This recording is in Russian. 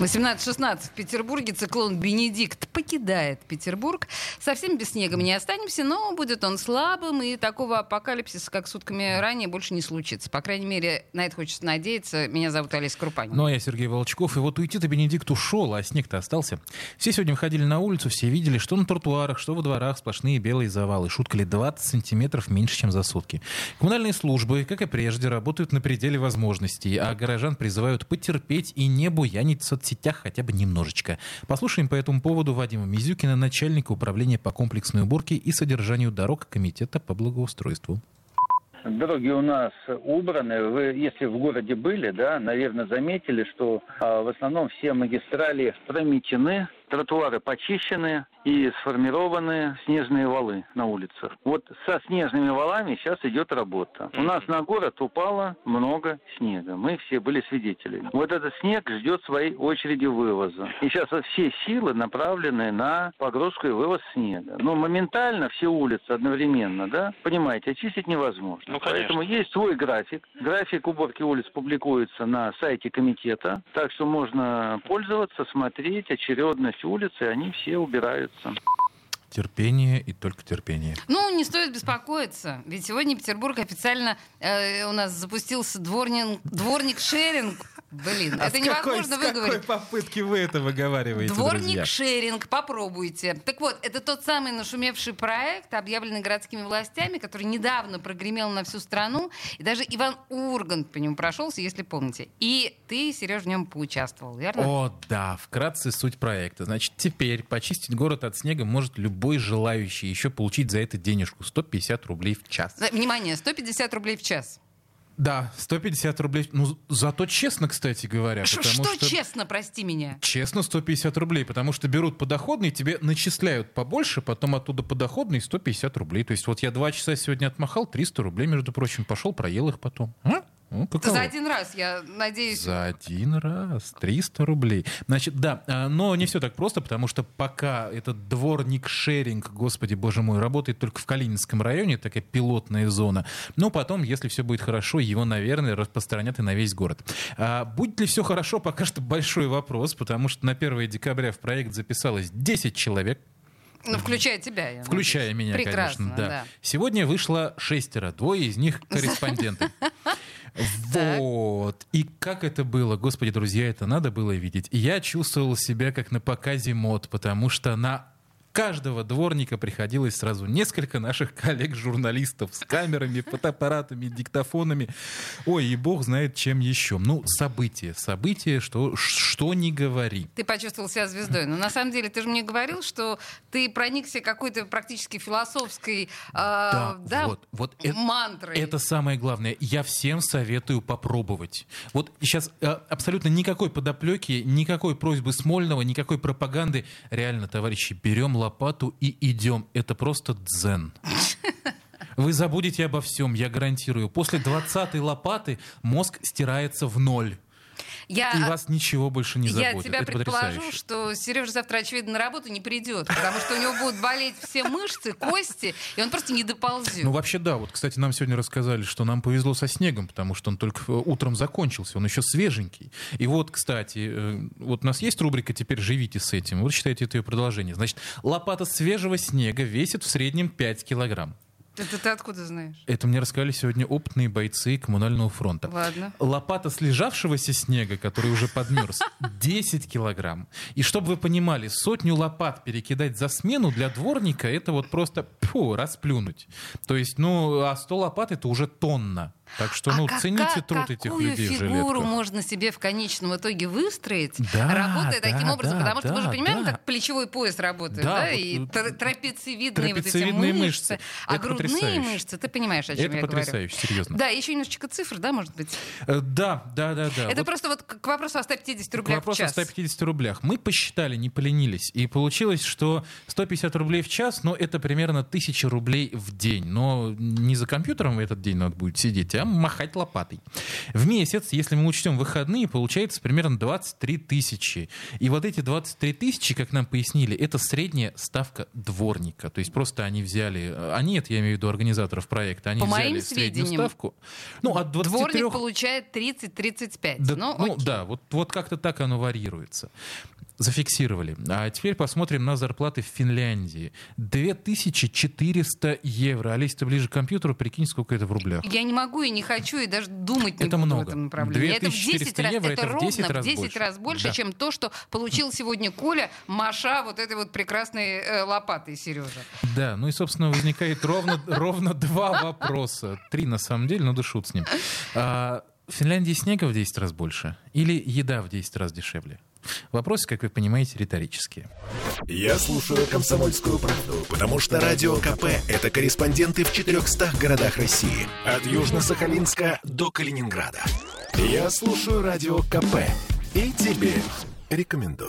18-16 в Петербурге циклон Бенедикт покидает Петербург. Совсем без снега мы не останемся, но будет он слабым, и такого апокалипсиса, как сутками ранее, больше не случится. По крайней мере, на это хочется надеяться. Меня зовут Олеся Крупанин. Ну, а я Сергей Волчков. И вот уйти-то Бенедикт ушел, а снег-то остался. Все сегодня выходили на улицу, все видели, что на тротуарах, что во дворах сплошные белые завалы. Шутка ли 20 сантиметров меньше, чем за сутки. Коммунальные службы, как и прежде, работают на пределе возможностей, а горожан призывают потерпеть и не буянить в соцсетях хотя бы немножечко. Послушаем по этому поводу Вадима Мизюкина, начальника управления по комплексной уборке и содержанию дорог Комитета по благоустройству. Дороги у нас убраны. Вы, если в городе были, да, наверное, заметили, что а, в основном все магистрали прометены, тротуары почищены и сформированы снежные валы на улицах. Вот со снежными валами сейчас идет работа. У нас на город упало много снега. Мы все были свидетелями. Вот этот снег ждет своей очереди вывоза. И сейчас все силы направлены на погрузку и вывоз снега. Но моментально все улицы одновременно, да, понимаете, очистить невозможно. Ну, Поэтому есть свой график. График уборки улиц публикуется на сайте комитета. Так что можно пользоваться, смотреть очередность улицы, они все убираются. Терпение и только терпение. Ну, не стоит беспокоиться, ведь сегодня Петербург официально э, у нас запустился дворник, дворник шеринг. Блин, А это с невозможно какой, с выговорить. какой попытки вы это выговариваете, Дворник друзья? шеринг, попробуйте. Так вот, это тот самый нашумевший проект, объявленный городскими властями, который недавно прогремел на всю страну. И даже Иван Ургант по нему прошелся, если помните. И ты, Сереж, в нем поучаствовал, верно? О, да, вкратце суть проекта. Значит, теперь почистить город от снега может любой желающий еще получить за это денежку 150 рублей в час. Внимание, 150 рублей в час. Да, 150 рублей. Ну, зато честно, кстати говоря. Ш- потому что что... честно, прости меня? Честно, 150 рублей, потому что берут подоходный, тебе начисляют побольше, потом оттуда подоходный 150 рублей. То есть вот я два часа сегодня отмахал, 300 рублей, между прочим, пошел, проел их потом. А? Ну, каково? за один раз, я надеюсь. За один раз 300 рублей. Значит, да, а, но не все так просто, потому что пока этот дворник шеринг, господи боже мой, работает только в Калининском районе, такая пилотная зона. Но потом, если все будет хорошо, его, наверное, распространят и на весь город. А будет ли все хорошо, пока что большой вопрос, потому что на 1 декабря в проект записалось 10 человек, Ну, включая тебя. я Включая надеюсь. меня, Прекрасно, конечно, да. Сегодня вышло шестеро, двое из них корреспонденты. Вот. И как это было, господи, друзья, это надо было видеть. Я чувствовал себя как на показе мод, потому что на каждого дворника приходилось сразу несколько наших коллег-журналистов с камерами, фотоаппаратами, диктофонами. Ой, и бог знает чем еще. Ну, событие, событие, что, что не говори. Ты почувствовал себя звездой. Но на самом деле ты же мне говорил, что ты проникся какой-то практически философской э, да, вот, вот это- мантрой. Это самое главное. Я всем советую попробовать. Вот сейчас э, абсолютно никакой подоплеки, никакой просьбы Смольного, никакой пропаганды. Реально, товарищи, берем лопату и идем. Это просто дзен. Вы забудете обо всем, я гарантирую. После 20-й лопаты мозг стирается в ноль. Я, И вас ничего больше не я заботит. тебя Это предположу, потрясающе. что Сережа завтра, очевидно, на работу не придет, потому что у него будут болеть все мышцы, кости, и он просто не доползет. Ну, вообще, да. Вот, кстати, нам сегодня рассказали, что нам повезло со снегом, потому что он только э, утром закончился, он еще свеженький. И вот, кстати, э, вот у нас есть рубрика «Теперь живите с этим». Вот считайте это ее продолжение. Значит, лопата свежего снега весит в среднем 5 килограмм. Это ты откуда знаешь? Это мне рассказали сегодня опытные бойцы коммунального фронта. Ладно. Лопата слежавшегося снега, который уже подмерз, 10 килограмм. И чтобы вы понимали, сотню лопат перекидать за смену для дворника, это вот просто фу, расплюнуть. То есть, ну, а 100 лопат это уже тонна. Так что, ну, а кака- цените труд этих какую людей в фигуру жилетках. можно себе в конечном итоге выстроить, Да, работая да, таким образом? да, потому что мы же да, понимаем, да. как плечевой пояс работает, да, да, вот, и тр- трапециевидные, вот эти мышцы, мышцы. а Это грудные потрясающе. мышцы, ты понимаешь, о чем Это я потрясающе, говорю. серьезно. Да, еще немножечко цифр, да, может быть? Э, Да, да, да, да. Это Вот просто вот к вопросу о 150 К рублях в вопросу о час. 150 рублях. Мы посчитали, не поленились, и получилось, что 150 рублей в час, но это примерно 1000 рублей в день. Но не за компьютером в этот день надо будет сидеть, а махать лопатой. В месяц, если мы учтем выходные, получается примерно 23 тысячи. И вот эти 23 тысячи, как нам пояснили, это средняя ставка дворника. То есть просто они взяли, они, это я имею в виду организаторов проекта, они По взяли моим среднюю ставку. Ну, от 23 Дворник получает 30-35. да, ну, ну окей. да, вот, вот как-то так оно варьируется. Зафиксировали. А теперь посмотрим на зарплаты в Финляндии. 2400 евро. Олесь, ты ближе к компьютеру, прикинь, сколько это в рублях. Я не могу и не хочу, и даже думать не Это буду много. в этом направлении. Это в 10 2400 раз, евро, это, это в 10 ровно раз в 10 больше. раз больше, Да. чем то, что получил сегодня Коля, маша вот этой вот прекрасной э, лопатой, Сережа. Да, ну и, собственно, возникает ровно, ровно два вопроса. Три, на самом деле, но да шут с ним. А, в Финляндии снега в 10 раз больше или еда в 10 раз дешевле? Вопросы, как вы понимаете, риторические. Я слушаю «Комсомольскую правду», потому что «Радио КП» — это корреспонденты в 400 городах России. От Южно-Сахалинска до Калининграда. Я слушаю «Радио КП» и тебе рекомендую.